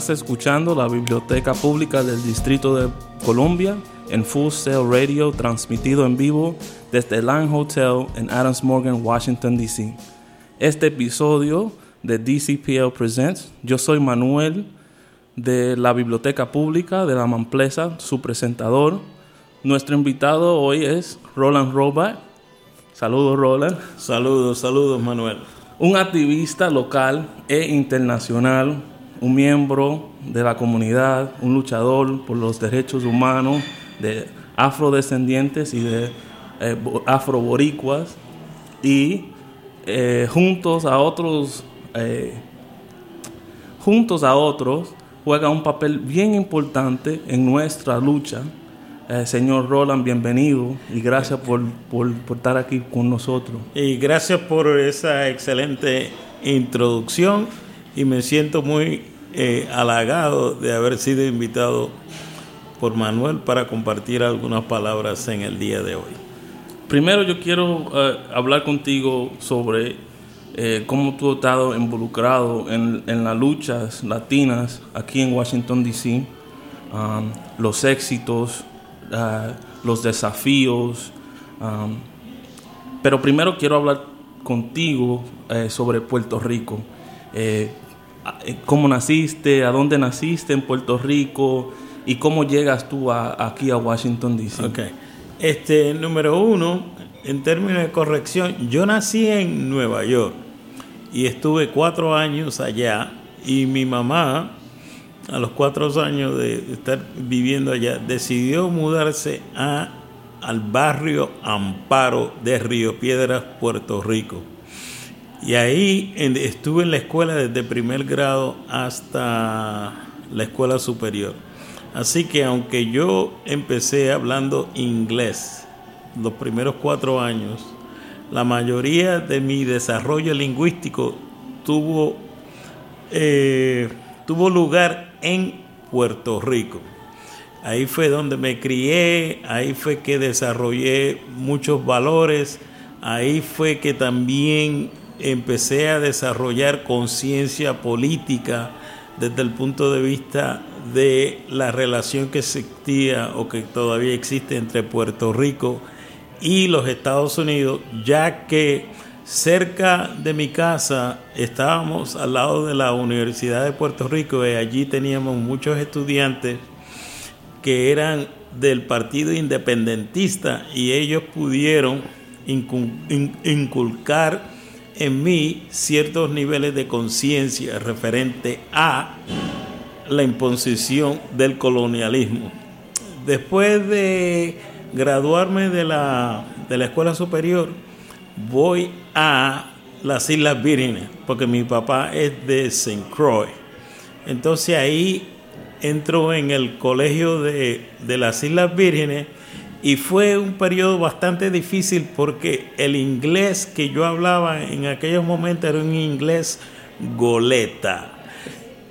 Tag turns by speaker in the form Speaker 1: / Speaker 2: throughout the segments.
Speaker 1: Estás escuchando la Biblioteca Pública del Distrito de Columbia en Full Sail Radio, transmitido en vivo desde el Line Hotel en Adams Morgan, Washington, D.C. Este episodio de DCPL Presents, yo soy Manuel de la Biblioteca Pública de la Mamplesa, su presentador. Nuestro invitado hoy es Roland Robat. Saludos, Roland.
Speaker 2: Saludos, saludos, Manuel.
Speaker 1: Un activista local e internacional, un miembro de la comunidad, un luchador por los derechos humanos de afrodescendientes y de eh, bo- afroboricuas y eh, juntos a otros eh, juntos a otros juega un papel bien importante en nuestra lucha. Eh, señor Roland, bienvenido y gracias por- por estar aquí con nosotros.
Speaker 2: Y gracias por esa excelente introducción y me siento muy eh, halagado de haber sido invitado por Manuel para compartir algunas palabras en el día de hoy.
Speaker 1: Primero yo quiero eh, hablar contigo sobre eh, cómo tú has estado involucrado en, las luchas latinas aquí en Washington, D.C., um, los éxitos, ah, los desafíos. um, pero primero quiero hablar contigo eh, sobre Puerto Rico. Eh, ¿Cómo naciste? ¿A dónde naciste en Puerto Rico? ¿Y cómo llegas tú a- aquí a Washington, D.C.?
Speaker 2: Ok. Este, número uno, en términos de corrección, yo nací en Nueva York y estuve cuatro años allá y mi mamá, a los cuatro años de estar viviendo allá, decidió mudarse a, al barrio Amparo de Río Piedras, Puerto Rico. Y ahí estuve en la escuela desde primer grado hasta la escuela superior. Así que aunque yo empecé hablando inglés los primeros cuatro años, la mayoría de mi desarrollo lingüístico tuvo, eh, tuvo lugar en Puerto Rico. Ahí fue donde me crié, ahí fue que desarrollé muchos valores, ahí fue que también empecé a desarrollar conciencia política desde el punto de vista de la relación que existía o que todavía existe entre Puerto Rico y los Estados Unidos, ya que cerca de mi casa estábamos al lado de la Universidad de Puerto Rico y allí teníamos muchos estudiantes que eran del partido independentista y ellos pudieron incu- in- inculcar en mí ciertos niveles de conciencia referente a la imposición del colonialismo. Después de graduarme de la, de la escuela superior, voy a las Islas Vírgenes, porque mi papá es de St. Croix. Entonces ahí entro en el colegio de, de las Islas Vírgenes y fue un periodo bastante difícil porque el inglés que yo hablaba en aquellos momentos era un inglés goleta.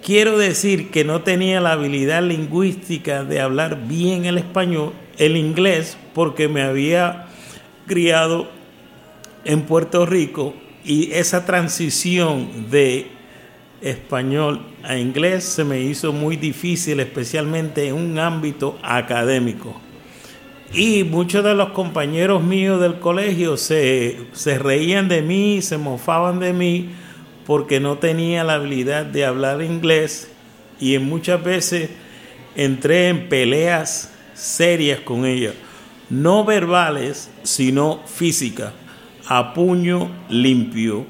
Speaker 2: Quiero decir que no tenía la habilidad lingüística de hablar bien el español, el inglés, porque me había criado en Puerto Rico y esa transición de español a inglés se me hizo muy difícil, especialmente en un ámbito académico. Y muchos de los compañeros míos del colegio se, se reían de mí, se mofaban de mí, porque no tenía la habilidad de hablar inglés. Y muchas veces entré en peleas serias con ellos, no verbales, sino físicas, a puño limpio,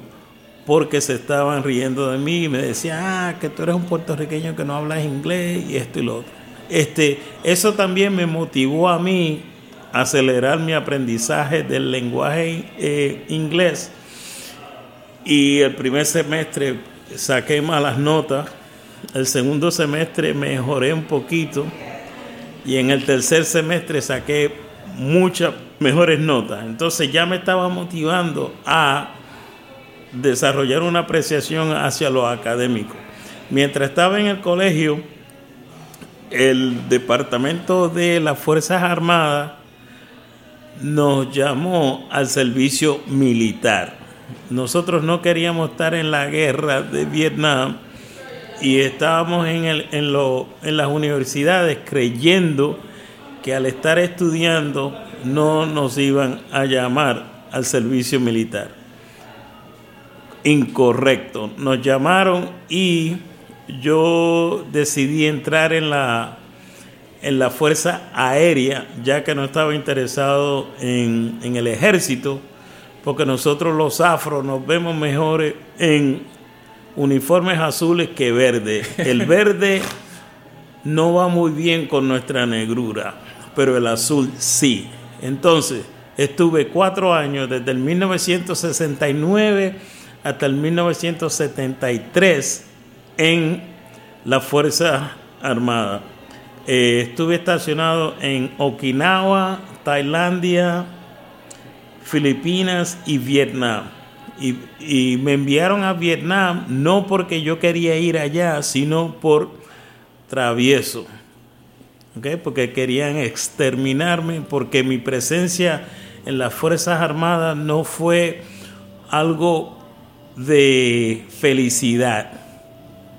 Speaker 2: porque se estaban riendo de mí y me decían, ah, que tú eres un puertorriqueño que no hablas inglés y esto y lo otro. Este, eso también me motivó a mí acelerar mi aprendizaje del lenguaje eh, inglés y el primer semestre saqué malas notas, el segundo semestre mejoré un poquito y en el tercer semestre saqué muchas mejores notas. Entonces ya me estaba motivando a desarrollar una apreciación hacia lo académico. Mientras estaba en el colegio, el departamento de las Fuerzas Armadas nos llamó al servicio militar. Nosotros no queríamos estar en la guerra de Vietnam y estábamos en, el, en, lo, en las universidades creyendo que al estar estudiando no nos iban a llamar al servicio militar. Incorrecto. Nos llamaron y yo decidí entrar en la, en la Fuerza Aérea, ya que no estaba interesado en, en el ejército, porque nosotros los afros nos vemos mejores en uniformes azules que verde. El verde no va muy bien con nuestra negrura, pero el azul sí. Entonces, estuve cuatro años, desde el 1969 hasta el 1973, en la Fuerza Armada. Eh, estuve estacionado en Okinawa, Tailandia, Filipinas y Vietnam. Y, me enviaron a Vietnam no porque yo quería ir allá, sino por travieso. Porque querían exterminarme, porque mi presencia en las Fuerzas Armadas no fue algo de felicidad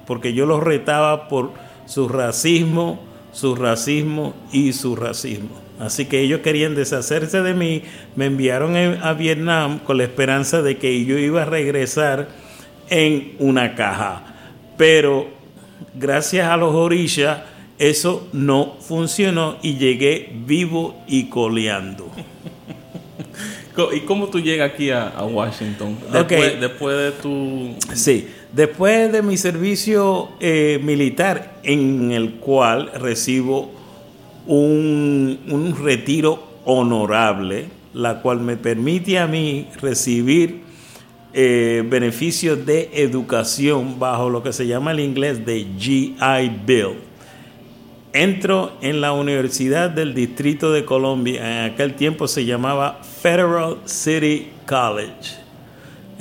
Speaker 2: porque yo los retaba por su racismo, su racismo y su racismo. Así que ellos querían deshacerse de mí, me enviaron a Vietnam con la esperanza de que yo iba a regresar en una caja. Pero gracias a los orillas eso no funcionó y llegué vivo y coleando.
Speaker 1: ¿Y cómo tú llegas aquí a, Washington? Después, después de tu...
Speaker 2: Sí, Después de mi servicio eh, militar, en el cual recibo un, retiro honorable, la cual me permite a mí recibir eh, beneficios de educación bajo lo que se llama el inglés de GI Bill. Entro en la Universidad del Distrito de Colombia, en aquel tiempo se llamaba Federal City College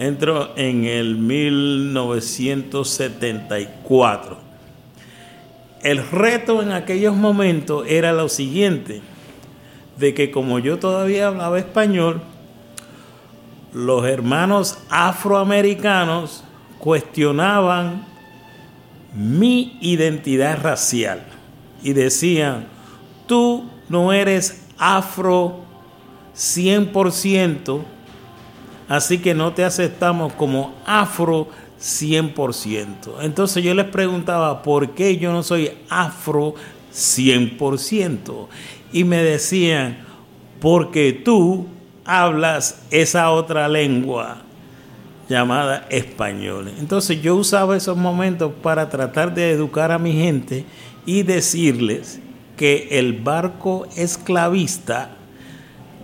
Speaker 2: entro en el 1974. El reto en aquellos momentos era lo siguiente, de que como yo todavía hablaba español, los hermanos afroamericanos cuestionaban mi identidad racial y decían, tú no eres afro 100%, así que no te aceptamos como afro 100%. Entonces yo les preguntaba, ¿por qué yo no soy afro 100%? Y me decían, porque tú hablas esa otra lengua llamada español. Entonces yo usaba esos momentos para tratar de educar a mi gente y decirles que el barco esclavista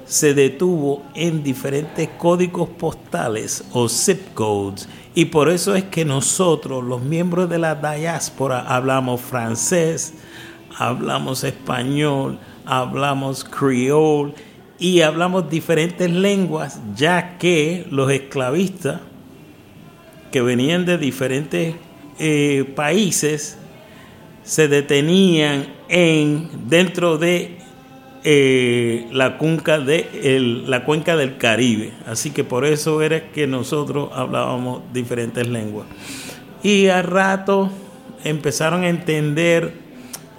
Speaker 2: se detuvo en diferentes códigos postales o zip codes. Y por eso es que nosotros, los miembros de la diáspora, hablamos francés, hablamos español, hablamos creole y hablamos diferentes lenguas, ya que los esclavistas que venían de diferentes eh, países se detenían en dentro de eh, la, de la cuenca del Caribe. Así que por eso era que nosotros hablábamos diferentes lenguas. Y al rato empezaron a entender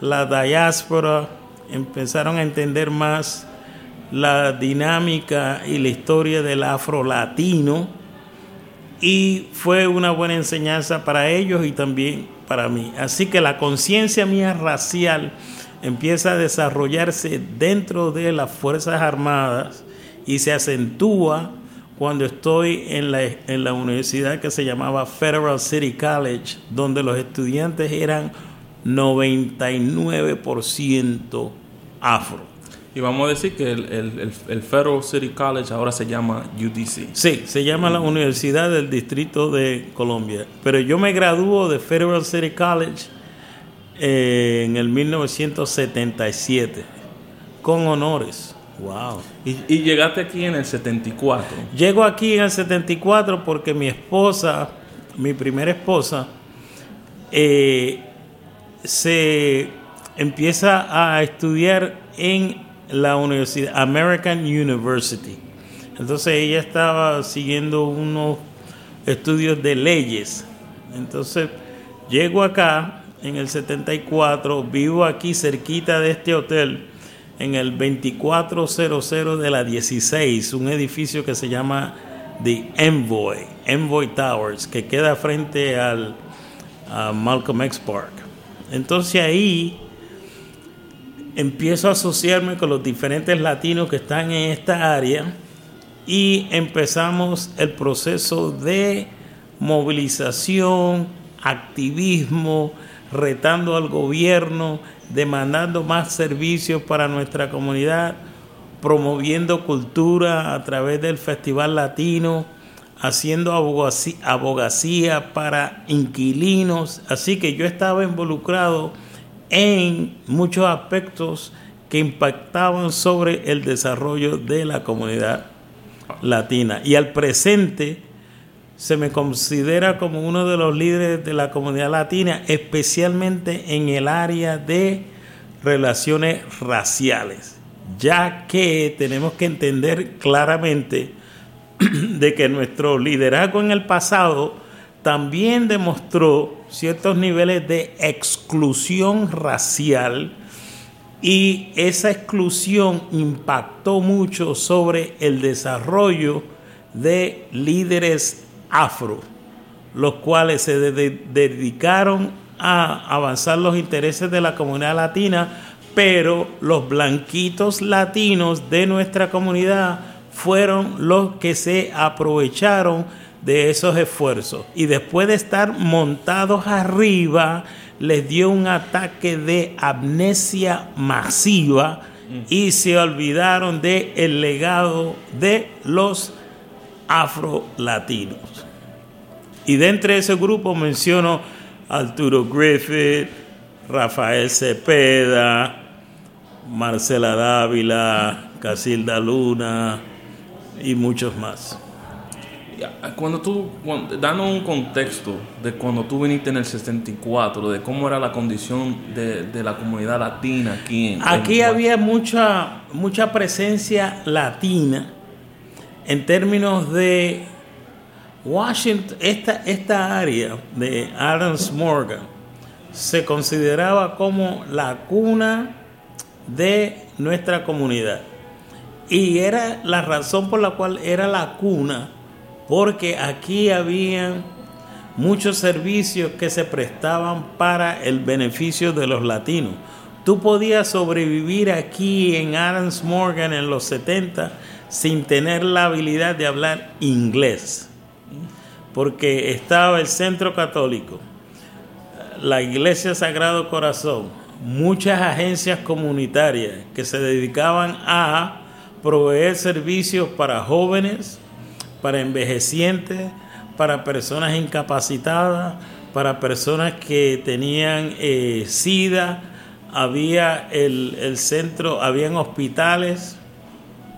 Speaker 2: la diáspora, empezaron a entender más la dinámica y la historia del afro-latino y fue una buena enseñanza para ellos y también para mí. Así que la conciencia mía racial empieza a desarrollarse dentro de las Fuerzas Armadas y se acentúa cuando estoy en la, en la universidad que se llamaba Federal City College, donde los estudiantes eran 99% afro.
Speaker 1: Y vamos a decir que el, el, el, Federal City College ahora se llama UDC.
Speaker 2: Sí, se llama la Universidad del Distrito de Colombia. Pero yo me graduó de Federal City College eh, en el 1977 con honores. Wow.
Speaker 1: Y, y llegaste aquí en el 74.
Speaker 2: Llego aquí en el 74 porque mi esposa, mi primera esposa, eh, se empieza a estudiar en la universidad American University. Entonces ella estaba siguiendo unos estudios de leyes. Entonces llego acá en el 74, vivo aquí cerquita de este hotel en el 2400 de la 16, un edificio que se llama The Envoy, Envoy Towers, que queda frente al Malcolm X Park. Entonces ahí empiezo a asociarme con los diferentes latinos que están en esta área y empezamos el proceso de movilización, activismo, retando al gobierno, demandando más servicios para nuestra comunidad, promoviendo cultura a través del Festival Latino, haciendo abogacía, para inquilinos. Así que yo estaba involucrado en muchos aspectos que impactaban sobre el desarrollo de la comunidad latina. Y al presente se me considera como uno de los líderes de la comunidad latina, especialmente en el área de relaciones raciales, ya que tenemos que entender claramente de que nuestro liderazgo en el pasado también demostró ciertos niveles de exclusión racial y esa exclusión impactó mucho sobre el desarrollo de líderes afro, los cuales se dedicaron a avanzar los intereses de la comunidad latina, pero los blanquitos latinos de nuestra comunidad fueron los que se aprovecharon de esos esfuerzos. Y después de estar montados arriba, les dio un ataque de amnesia masiva y se olvidaron del el legado de los afro-latinos. Y dentro de ese grupo menciono Arturo Griffith, Rafael Cepeda, Marcela Dávila, Casilda Luna y muchos más.
Speaker 1: Cuando tú, danos un contexto de cuando tú viniste en el 64, de cómo era la condición de, la comunidad latina aquí. En,
Speaker 2: aquí había mucha, mucha presencia latina en términos de Washington, esta, esta área de Adams Morgan se consideraba como la cuna de nuestra comunidad. Y era la razón por la cual era la cuna, porque aquí habían muchos servicios que se prestaban para el beneficio de los latinos. Tú podías sobrevivir aquí en Adams Morgan en los 70 sin tener la habilidad de hablar inglés, porque estaba el centro católico, la iglesia Sagrado Corazón, muchas agencias comunitarias que se dedicaban a proveer servicios para jóvenes, para envejecientes, para personas incapacitadas, para personas que tenían eh, SIDA, había el, el centro, habían hospitales,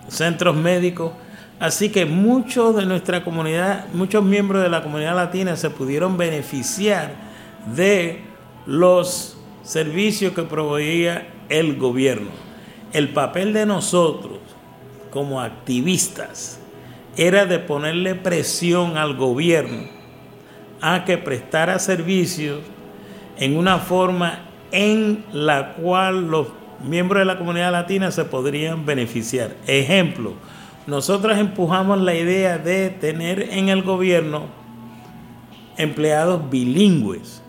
Speaker 2: centros médicos. Así que muchos de nuestra comunidad, muchos miembros de la comunidad latina se pudieron beneficiar de los servicios que proveía el gobierno. El papel de nosotros como activistas era de ponerle presión al gobierno a que prestara servicios en una forma en la cual los miembros de la comunidad latina se podrían beneficiar. Ejemplo, nosotros empujamos la idea de tener en el gobierno empleados bilingües.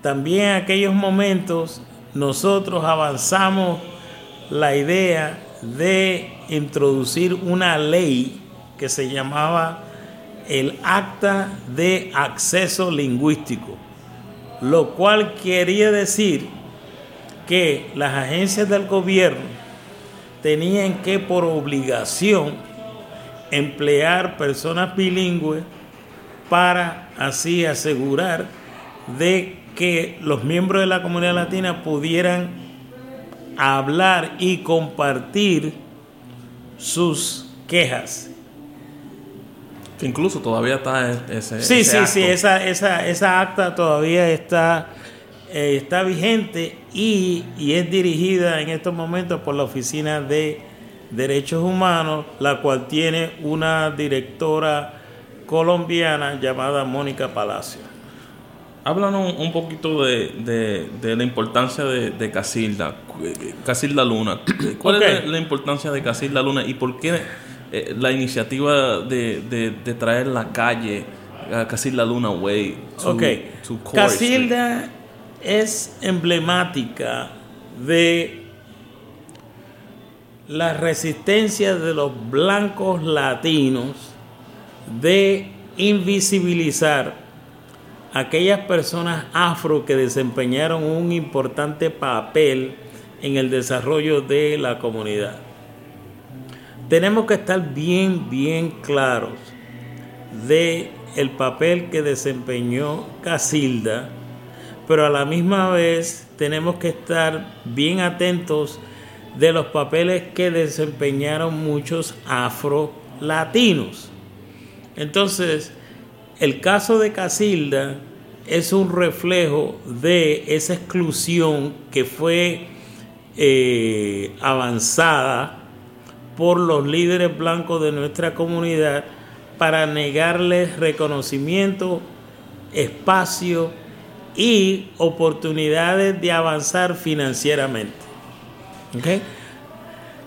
Speaker 2: También en aquellos momentos nosotros avanzamos la idea de introducir una ley que se llamaba el Acta de Acceso Lingüístico, lo cual quería decir que las agencias del gobierno tenían que por obligación emplear personas bilingües para así asegurar de que los miembros de la comunidad latina pudieran hablar y compartir sus quejas.
Speaker 1: Que incluso todavía está e- ese.
Speaker 2: Sí,
Speaker 1: ese
Speaker 2: sí,
Speaker 1: acto.
Speaker 2: sí, esa, esa, esa acta todavía está, eh, está vigente y, y es dirigida en estos momentos por la Oficina de Derechos Humanos, la cual tiene una directora colombiana llamada Mónica Palacio.
Speaker 1: Háblanos un poquito de, de- de la importancia de, de Casilda, Casilda Luna. ¿Cuál es la, la importancia de Casilda Luna y por qué eh, la iniciativa de, de- traer la calle a Casilda Luna Way to,
Speaker 2: Ok,
Speaker 1: to
Speaker 2: Casilda es emblemática de la resistencia de los blancos latinos de invisibilizar aquellas personas afro que desempeñaron un importante papel en el desarrollo de la comunidad. Tenemos que estar bien, bien claros de el papel que desempeñó Casilda, pero a la misma vez tenemos que estar bien atentos de los papeles que desempeñaron muchos afro-latinos. Entonces, el caso de Casilda es un reflejo de esa exclusión que fue eh, avanzada por los líderes blancos de nuestra comunidad para negarles reconocimiento, espacio y oportunidades de avanzar financieramente. ¿Ok?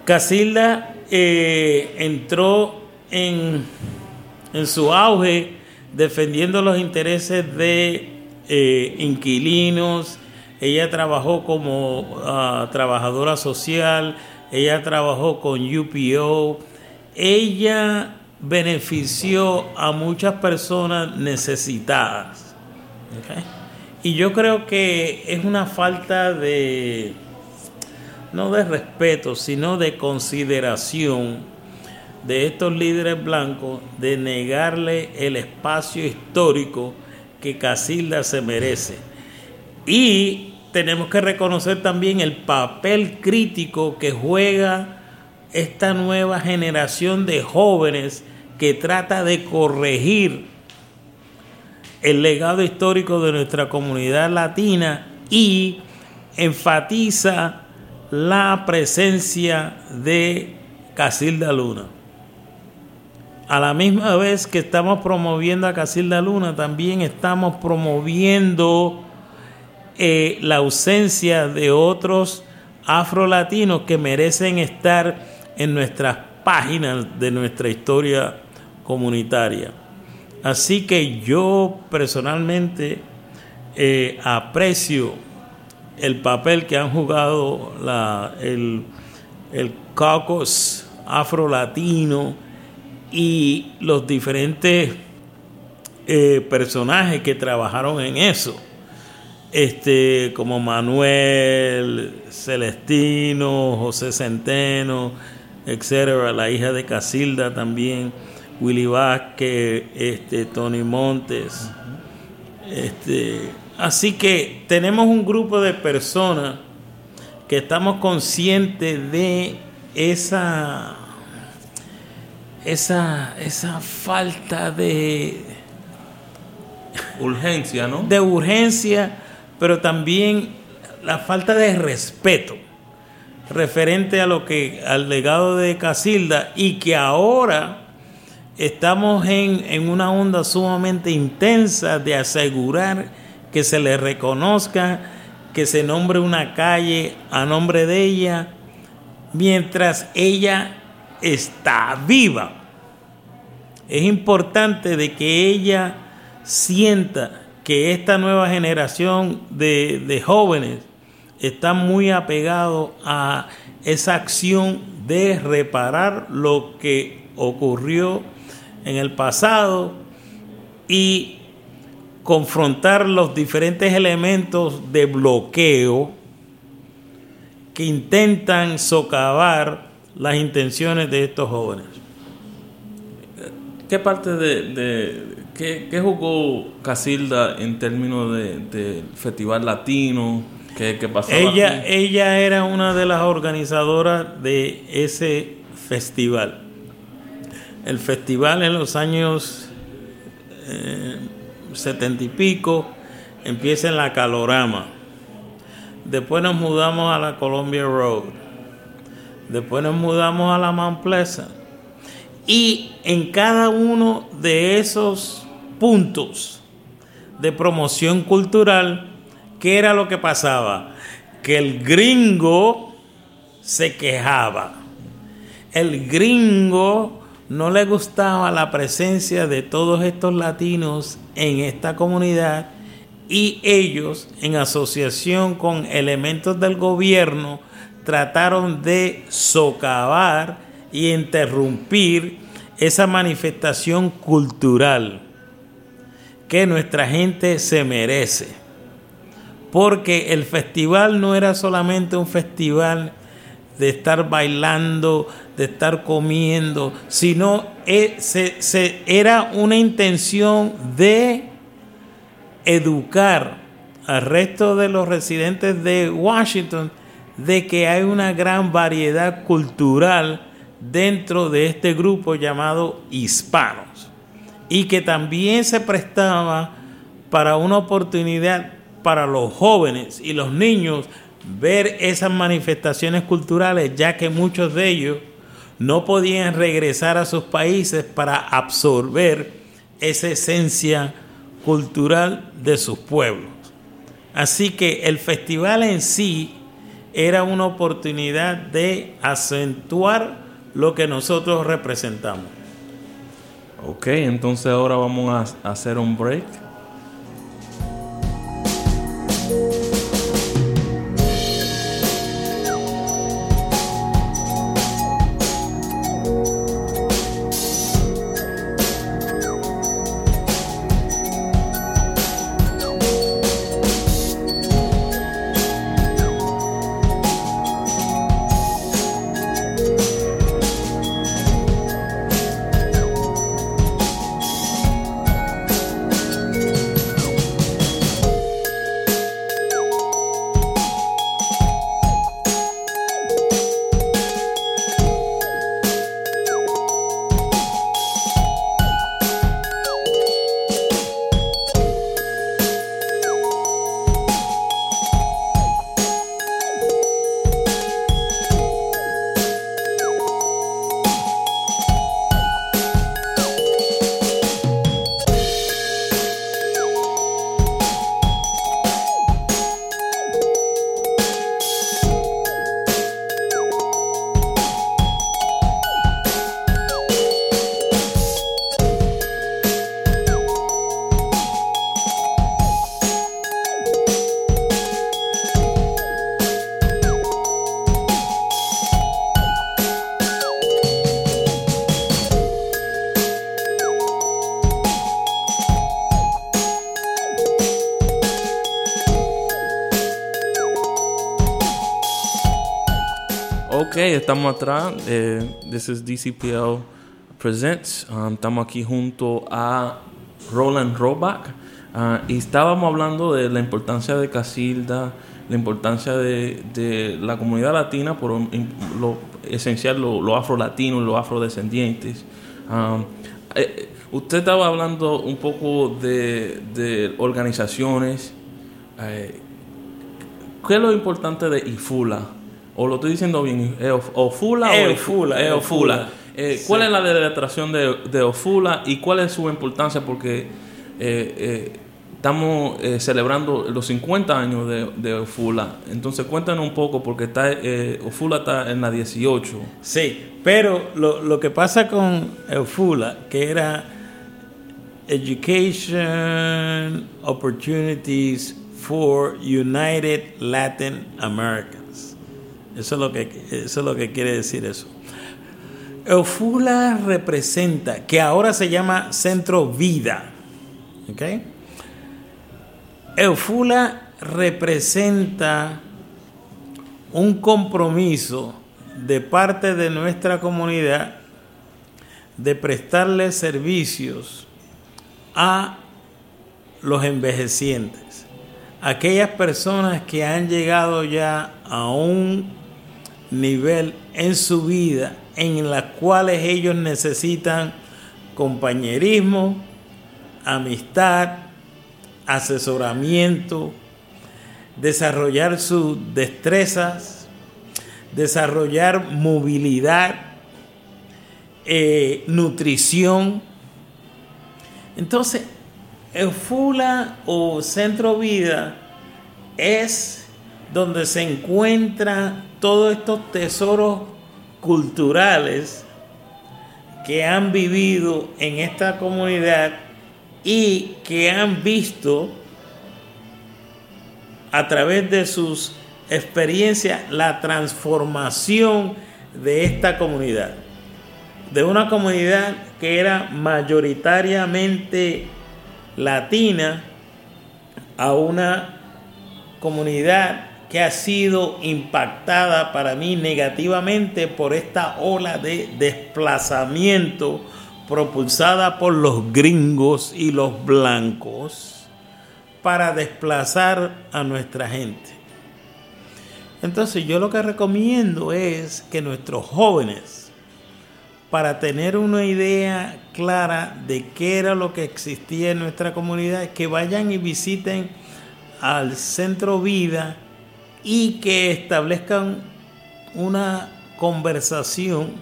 Speaker 2: Casilda eh, entró en, en su auge defendiendo los intereses de eh, inquilinos, ella trabajó como ah, trabajadora social, ella trabajó con UPO, ella benefició a muchas personas necesitadas. ¿ok? Y yo creo que es una falta de, no de respeto, sino de consideración de estos líderes blancos de negarle el espacio histórico que Casilda se merece. Y tenemos que reconocer también el papel crítico que juega esta nueva generación de jóvenes que trata de corregir el legado histórico de nuestra comunidad latina y enfatiza la presencia de Casilda Luna. A la misma vez que estamos promoviendo a Casilda Luna, también estamos promoviendo eh, la ausencia de otros afrolatinos que merecen estar en nuestras páginas de nuestra historia comunitaria. Así que yo personalmente eh, aprecio el papel que han jugado el, el caucus afro-latino y los diferentes eh, personajes que trabajaron en eso. Este, como Manuel, Celestino, José Centeno, etcétera, la hija de Casilda también, Willy Vázquez, este, Tony Montes. Este, así que tenemos un grupo de personas que estamos conscientes de esa esa esa falta de
Speaker 1: Urgencia, ¿no?
Speaker 2: de urgencia, pero también la falta de respeto referente a lo que al legado de Casilda y que ahora estamos en, en una onda sumamente intensa de asegurar que se le reconozca, que se nombre una calle a nombre de ella, mientras ella está viva. Es importante de que ella sienta que esta nueva generación de, de jóvenes está muy apegado a esa acción de reparar lo que ocurrió en el pasado y confrontar los diferentes elementos de bloqueo que intentan socavar las intenciones de estos jóvenes.
Speaker 1: ¿Qué parte de, de- ¿Qué, qué jugó Casilda en términos de, de festival latino? ¿Qué, qué pasaba
Speaker 2: Ella,
Speaker 1: aquí?
Speaker 2: ella era una de las organizadoras de ese festival. El festival en los años eh, setenta y pico empieza en la Calorama. Después nos mudamos a la Columbia Road. Después nos mudamos a la Mount Pleasant. Y en cada uno de esos puntos de promoción cultural, ¿qué era lo que pasaba? Que el gringo se quejaba. El gringo no le gustaba la presencia de todos estos latinos en esta comunidad y ellos, en asociación con elementos del gobierno, trataron de socavar y interrumpir esa manifestación cultural que nuestra gente se merece. Porque el festival no era solamente un festival de estar bailando, de estar comiendo, sino e- se- se- era una intención de educar al resto de los residentes de Washington de que hay una gran variedad cultural dentro de este grupo llamado hispanos y que también se prestaba para una oportunidad para los jóvenes y los niños ver esas manifestaciones culturales ya que muchos de ellos no podían regresar a sus países para absorber esa esencia cultural de sus pueblos. Así que el festival en sí era una oportunidad de acentuar lo que nosotros representamos.
Speaker 1: Ok, entonces ahora vamos a, hacer un break. Estamos atrás. Eh, this is DCPL Presents. Um, estamos aquí junto a Roland Robach. Ah, y estábamos hablando de la importancia de Casilda, la importancia de, la comunidad latina, por lo esencial, lo, lo afro-latino los afrodescendientes. Um, eh, usted estaba hablando un poco de, de organizaciones. eh, ¿Qué es lo importante de IFULA? ¿O lo estoy diciendo bien? ¿Es Of- ¿Ofula o
Speaker 2: Eufula,
Speaker 1: Es Ofula. Eh,
Speaker 2: Sí.
Speaker 1: ¿Cuál es la legislación de, de Ofula y cuál es su importancia? Porque eh, eh, estamos eh, celebrando los 50 años de, de Ofula. Entonces cuéntanos un poco porque está, eh, Ofula está en la 18.
Speaker 2: Sí, pero lo, lo que pasa con Eufula, que era Education Opportunities for United Latin Americans. Eso es lo que, eso es lo que quiere decir eso. Eufula representa, que ahora se llama Centro Vida. Eufula representa un compromiso de parte de nuestra comunidad de prestarle servicios a los envejecientes, aquellas personas que han llegado ya a un nivel en su vida en las cuales ellos necesitan compañerismo, amistad, asesoramiento, desarrollar sus destrezas, desarrollar movilidad, eh, nutrición. Entonces, el FULA o Centro Vida es donde se encuentran todos estos tesoros culturales que han vivido en esta comunidad y que han visto a través de sus experiencias la transformación de esta comunidad. De una comunidad que era mayoritariamente latina a una comunidad que ha sido impactada para mí negativamente por esta ola de desplazamiento propulsada por los gringos y los blancos para desplazar a nuestra gente. Entonces yo lo que recomiendo es que nuestros jóvenes, para tener una idea clara de qué era lo que existía en nuestra comunidad, que vayan y visiten al Centro Vida y que establezcan una conversación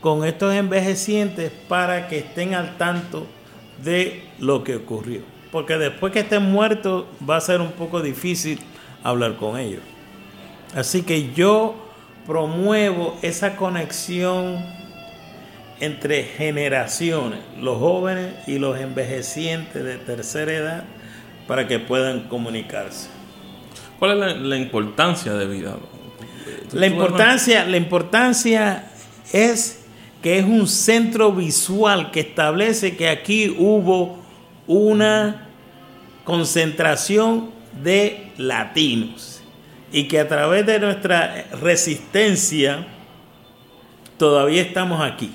Speaker 2: con estos envejecientes para que estén al tanto de lo que ocurrió. Porque después que estén muertos va a ser un poco difícil hablar con ellos. Así que yo promuevo esa conexión entre generaciones, los jóvenes y los envejecientes de tercera edad, para que puedan comunicarse.
Speaker 1: ¿Cuál es la, importancia de vida?
Speaker 2: La importancia, la importancia es que es un centro visual que establece que aquí hubo una concentración de latinos y que a través de nuestra resistencia todavía estamos aquí.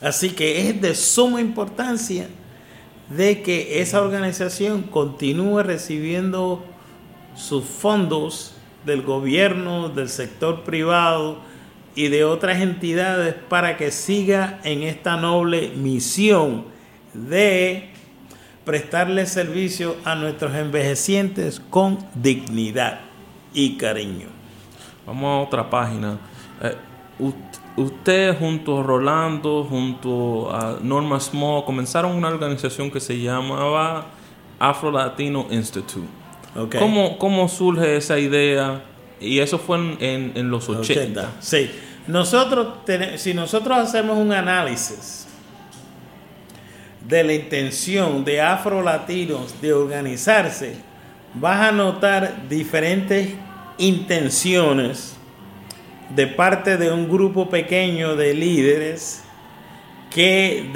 Speaker 2: Así que es de suma importancia de que esa organización continúe recibiendo sus fondos del gobierno, del sector privado y de otras entidades para que siga en esta noble misión de prestarle servicio a nuestros envejecientes con dignidad y cariño.
Speaker 1: Vamos a otra página. Eh, usted junto a Rolando, junto a Norma Small, comenzaron una organización que se llamaba Afro Latino Institute. ¿Cómo, surge esa idea? Y eso fue en, los 80.
Speaker 2: Sí. Nosotros, si nosotros hacemos un análisis de la intención de afro-latinos de organizarse, vas a notar diferentes intenciones de parte de un grupo pequeño de líderes que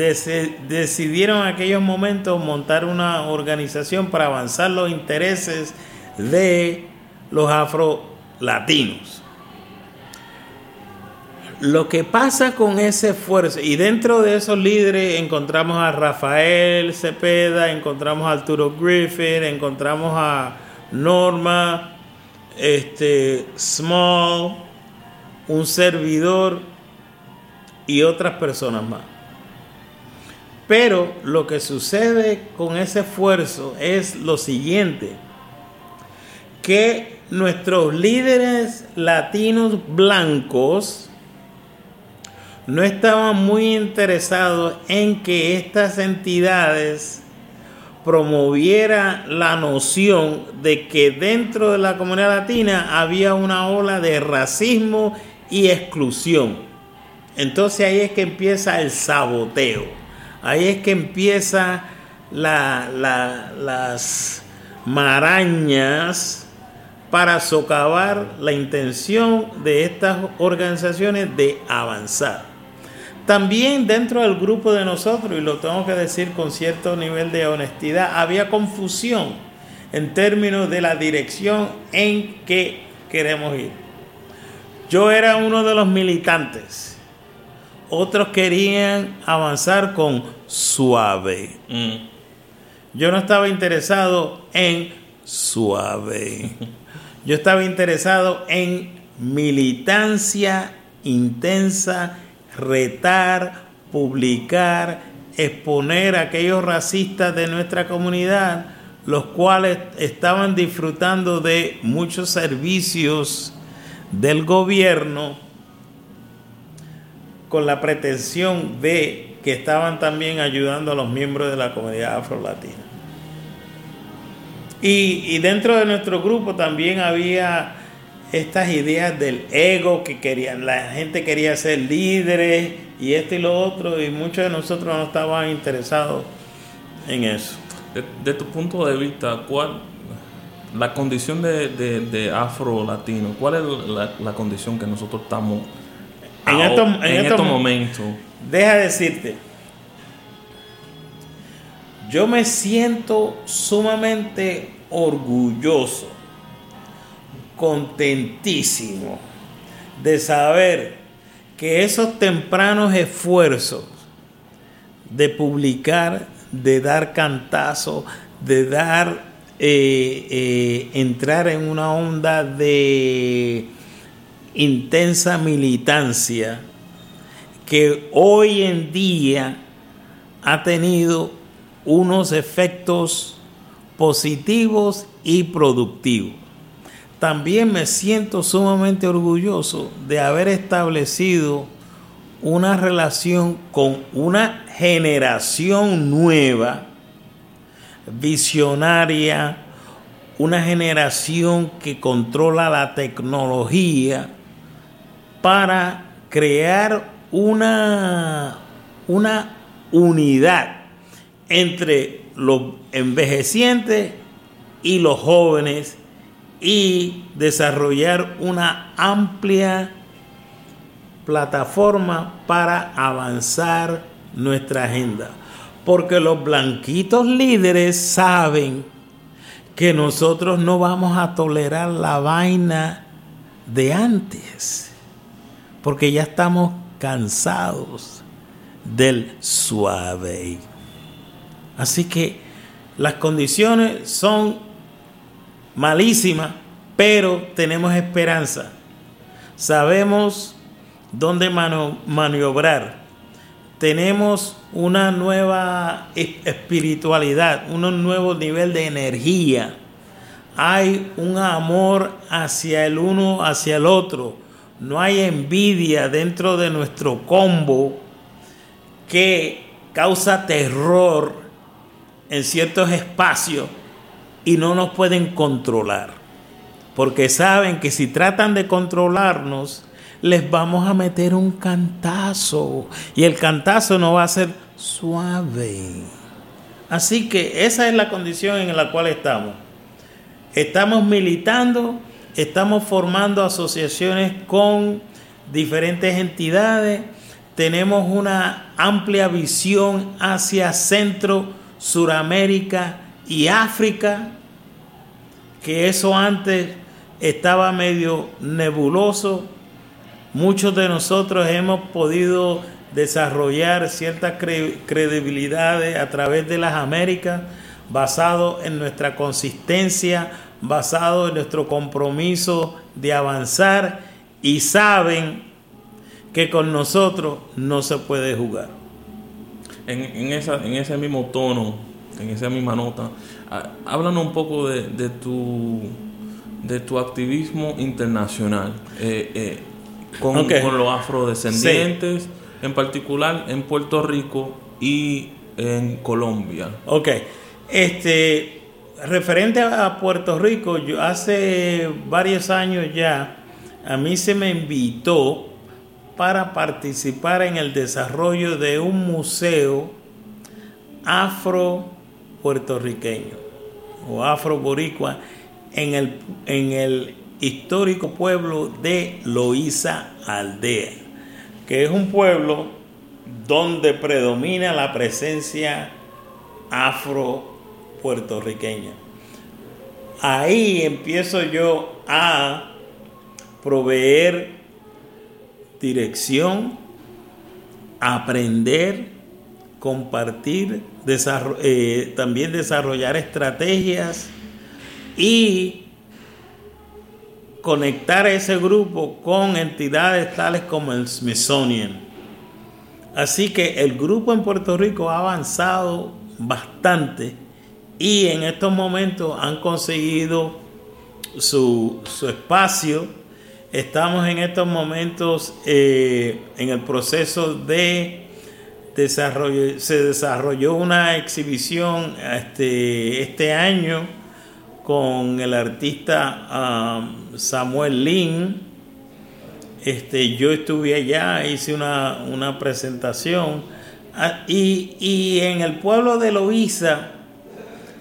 Speaker 2: decidieron en aquellos momentos montar una organización para avanzar los intereses de los afro-latinos. Lo que pasa con ese esfuerzo, y dentro de esos líderes encontramos a Rafael Cepeda, encontramos a Arturo Griffith, encontramos a Norma, este, Small, un servidor y otras personas más. Pero lo que sucede con ese esfuerzo es lo siguiente, que nuestros líderes latinos blancos no estaban muy interesados en que estas entidades promoviera la noción de que dentro de la comunidad latina había una ola de racismo y exclusión. Entonces ahí es que empieza el saboteo. Ahí es que empieza las marañas para socavar la intención de estas organizaciones de avanzar. También dentro del grupo de nosotros, y lo tengo que decir con cierto nivel de honestidad, había confusión en términos de la dirección en que queremos ir. Yo era uno de los militantes otros querían avanzar con suave.
Speaker 1: Mm.
Speaker 2: Yo no estaba interesado en suave. Yo estaba interesado en militancia intensa, retar, publicar, exponer a aquellos racistas de nuestra comunidad, los cuales estaban disfrutando de muchos servicios del gobierno con la pretensión de que estaban también ayudando a los miembros de la comunidad afro-latina. Y, y dentro de nuestro grupo también había estas ideas del ego que querían, la gente quería ser líderes y esto y lo otro, y muchos de nosotros no estaban interesados en eso.
Speaker 1: De, tu punto de vista, ¿cuál la condición de, de, de afro-latino? ¿Cuál es la, la condición que nosotros estamos
Speaker 2: En estos- en
Speaker 1: en
Speaker 2: estos
Speaker 1: estos
Speaker 2: mo-
Speaker 1: momentos?
Speaker 2: Deja decirte, yo me siento sumamente orgulloso, contentísimo de saber que esos tempranos esfuerzos de publicar, de dar cantazo, de dar, eh, eh, entrar en una onda de intensa militancia, que hoy en día ha tenido unos efectos positivos y productivos. También me siento sumamente orgulloso de haber establecido una relación con una generación nueva, visionaria, una generación que controla la tecnología para crear una, una unidad entre los envejecientes y los jóvenes y desarrollar una amplia plataforma para avanzar nuestra agenda. Porque los blanquitos líderes saben que nosotros no vamos a tolerar la vaina de antes. Porque ya estamos cansados del suave. Así que las condiciones son malísimas, pero tenemos esperanza. Sabemos dónde maniobrar. Tenemos una nueva es- espiritualidad, un nuevo nivel de energía. Hay un amor hacia el uno, hacia el otro. No hay envidia dentro de nuestro combo que causa terror en ciertos espacios y no nos pueden controlar. Porque saben que si tratan de controlarnos, les vamos a meter un cantazo. Y el cantazo no va a ser suave. Así que esa es la condición en la cual estamos. Estamos militando, estamos formando asociaciones con diferentes entidades, tenemos una amplia visión hacia Centro, Suramérica y África, que eso antes estaba medio nebuloso. Muchos de nosotros hemos podido desarrollar ciertas cre- credibilidades a través de las Américas, basado en nuestra consistencia, basado en nuestro compromiso de avanzar y saben que con nosotros no se puede jugar.
Speaker 1: En, en esa, en ese mismo tono, en esa misma nota, ah, háblanos un poco de, de tu de tu activismo internacional eh, eh, con los afrodescendientes, en particular en Puerto Rico y en Colombia.
Speaker 2: Ok, este, referente a Puerto Rico, yo hace varios años ya, a mí se me invitó para participar en el desarrollo de un museo afro puertorriqueño o afro boricua en el, en el histórico pueblo de Loíza Aldea, que es un pueblo donde predomina la presencia afro puertorriqueña. Ahí empiezo yo a proveer dirección, aprender, compartir, eh, también desarrollar estrategias y conectar a ese grupo con entidades tales como el Smithsonian. Así que el grupo en Puerto Rico ha avanzado bastante y en estos momentos han conseguido su, su espacio. Estamos en estos momentos eh, en el proceso de desarrollo. Se desarrolló una exhibición este, este año con el artista um, Samuel Lin. Este, yo estuve allá, hice una, una presentación. Ah, y, y en el pueblo de Loíza,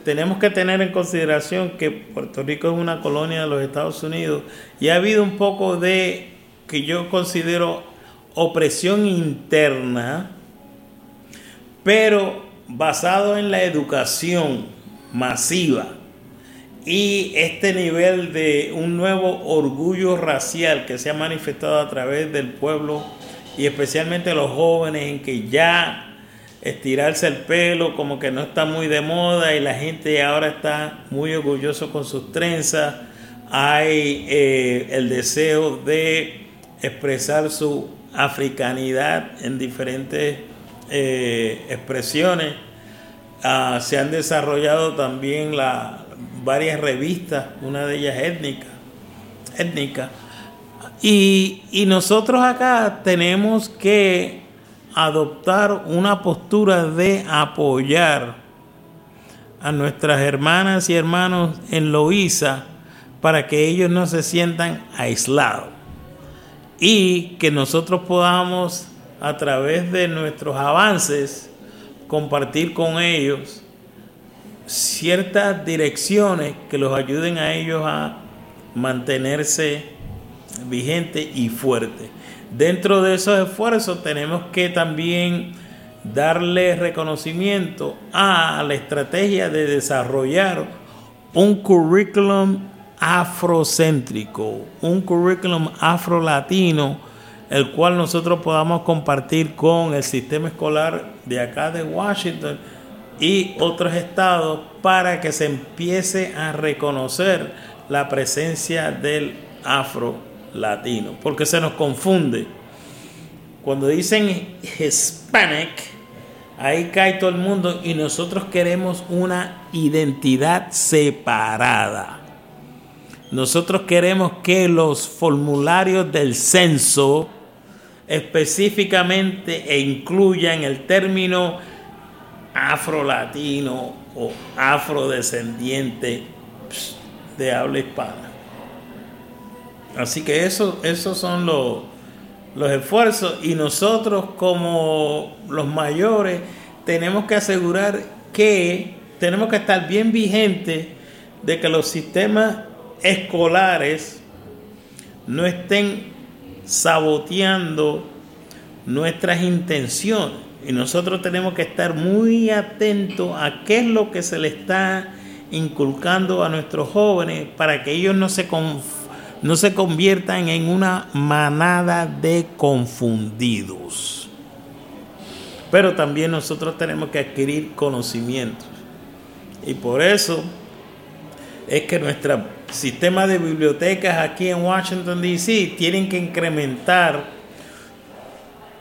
Speaker 2: tenemos que tener en consideración que Puerto Rico es una colonia de los Estados Unidos y ha habido un poco de, que yo considero, opresión interna, pero basado en la educación masiva y este nivel de un nuevo orgullo racial que se ha manifestado a través del pueblo y especialmente los jóvenes en que ya estirarse el pelo como que no está muy de moda y la gente ahora está muy orgulloso con sus trenzas. Hay eh, el deseo de expresar su africanidad en diferentes eh, expresiones. Ah, se han desarrollado también la, varias revistas, una de ellas étnica, étnica. Y, y nosotros acá tenemos que adoptar una postura de apoyar a nuestras hermanas y hermanos en Loíza para que ellos no se sientan aislados y que nosotros podamos a través de nuestros avances compartir con ellos ciertas direcciones que los ayuden a ellos a mantenerse vigentes y fuertes. Dentro de esos esfuerzos tenemos que también darle reconocimiento a la estrategia de desarrollar un currículum afrocéntrico, un currículum afro-latino, el cual nosotros podamos compartir con el sistema escolar de acá de Washington y otros estados para que se empiece a reconocer la presencia del afro-latino, porque se nos confunde. Cuando dicen Hispanic, ahí cae todo el mundo y nosotros queremos una identidad separada. Nosotros queremos que los formularios del censo específicamente e incluyan el término afro-latino o afrodescendiente de habla hispana. Así que eso, esos son los, los esfuerzos y nosotros como los mayores tenemos que asegurar que tenemos que estar bien vigentes de que los sistemas escolares no estén saboteando nuestras intenciones. Y nosotros tenemos que estar muy atentos a qué es lo que se le está inculcando a nuestros jóvenes para que ellos no se, conf no se conviertan en una manada de confundidos. Pero también nosotros tenemos que adquirir conocimientos. Y por eso es que nuestro sistema de bibliotecas aquí en Washington, D.C. tienen que incrementar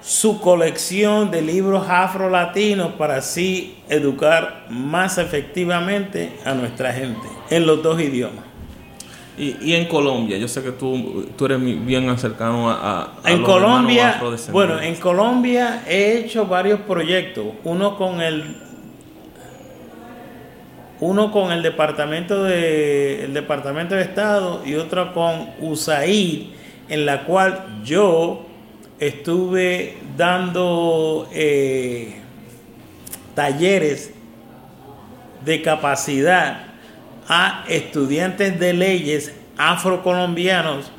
Speaker 2: su colección de libros afro-latinos para así educar más efectivamente a nuestra gente en los dos idiomas.
Speaker 1: Y, y en Colombia, yo sé que tú, tú eres bien cercano a, a- a
Speaker 2: En
Speaker 1: los
Speaker 2: Colombia, bueno, en Colombia he hecho varios proyectos, uno con el uno con el departamento de el departamento de Estado y otro con USAID, en la cual yo estuve dando eh, talleres de capacidad a estudiantes de leyes afrocolombianos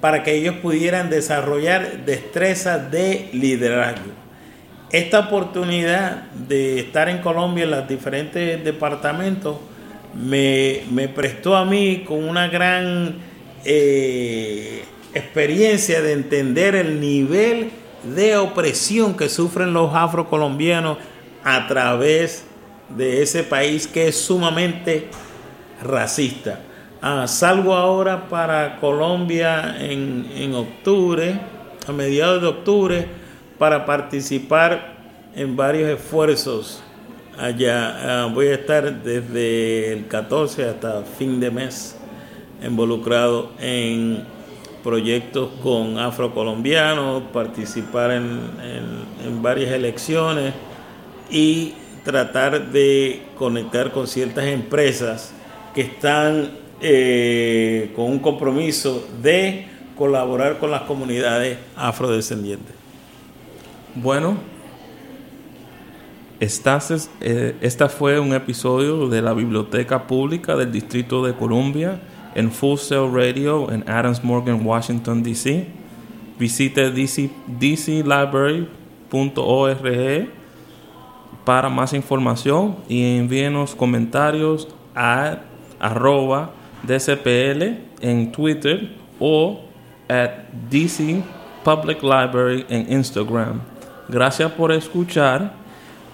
Speaker 2: para que ellos pudieran desarrollar destrezas de liderazgo. Esta oportunidad de estar en Colombia en los diferentes departamentos me, me prestó a mí con una gran eh, experiencia de entender el nivel de opresión que sufren los afrocolombianos a través de ese país que es sumamente racista. Ah, salgo ahora para Colombia en, en octubre, a mediados de octubre, para participar en varios esfuerzos allá. Ah, voy a estar desde el 14 hasta fin de mes involucrado en proyectos con afrocolombianos, participar en, en, en varias elecciones y tratar de conectar con ciertas empresas que están eh, con un compromiso de colaborar con las comunidades afrodescendientes.
Speaker 1: Bueno, estás, eh, esta fue un episodio de la Biblioteca Pública del Distrito de Columbia en Full Sail Radio en Adams Morgan, Washington, D.C. Visite DC, dclibrary.org para más información y envíenos comentarios a arroba DCPL en Twitter o at DC Public Library en Instagram. Gracias por escuchar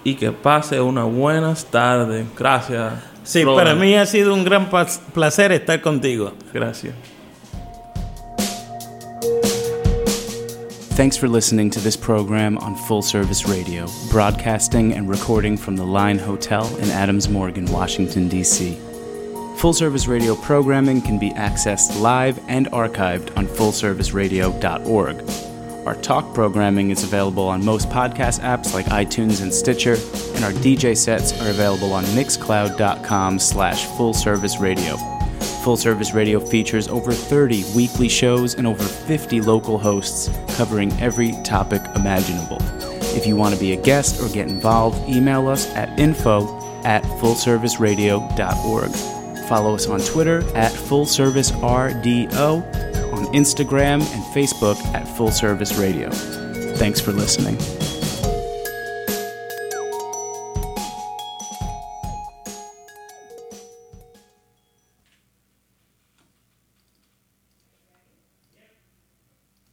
Speaker 1: y que pase una buena tarde. Gracias.
Speaker 2: Sí,
Speaker 1: brother.
Speaker 2: para mí ha sido un gran placer estar contigo.
Speaker 1: Gracias.
Speaker 3: Thanks for listening to this program on Full Service Radio, broadcasting and recording from the Line Hotel in Adams Morgan, Washington, D.C. Full Service Radio programming can be accessed live and archived on fullserviceradio.org. Our talk programming is available on most podcast apps like iTunes and Stitcher, and our DJ sets are available on mixcloud.com slash fullserviceradio. Full Service Radio features over 30 weekly shows and over 50 local hosts covering every topic imaginable. If you want to be a guest or get involved, email us at info at fullserviceradio.org. Follow us on Twitter at FullServiceRDO, on Instagram and Facebook at Full Service Radio. Thanks for listening.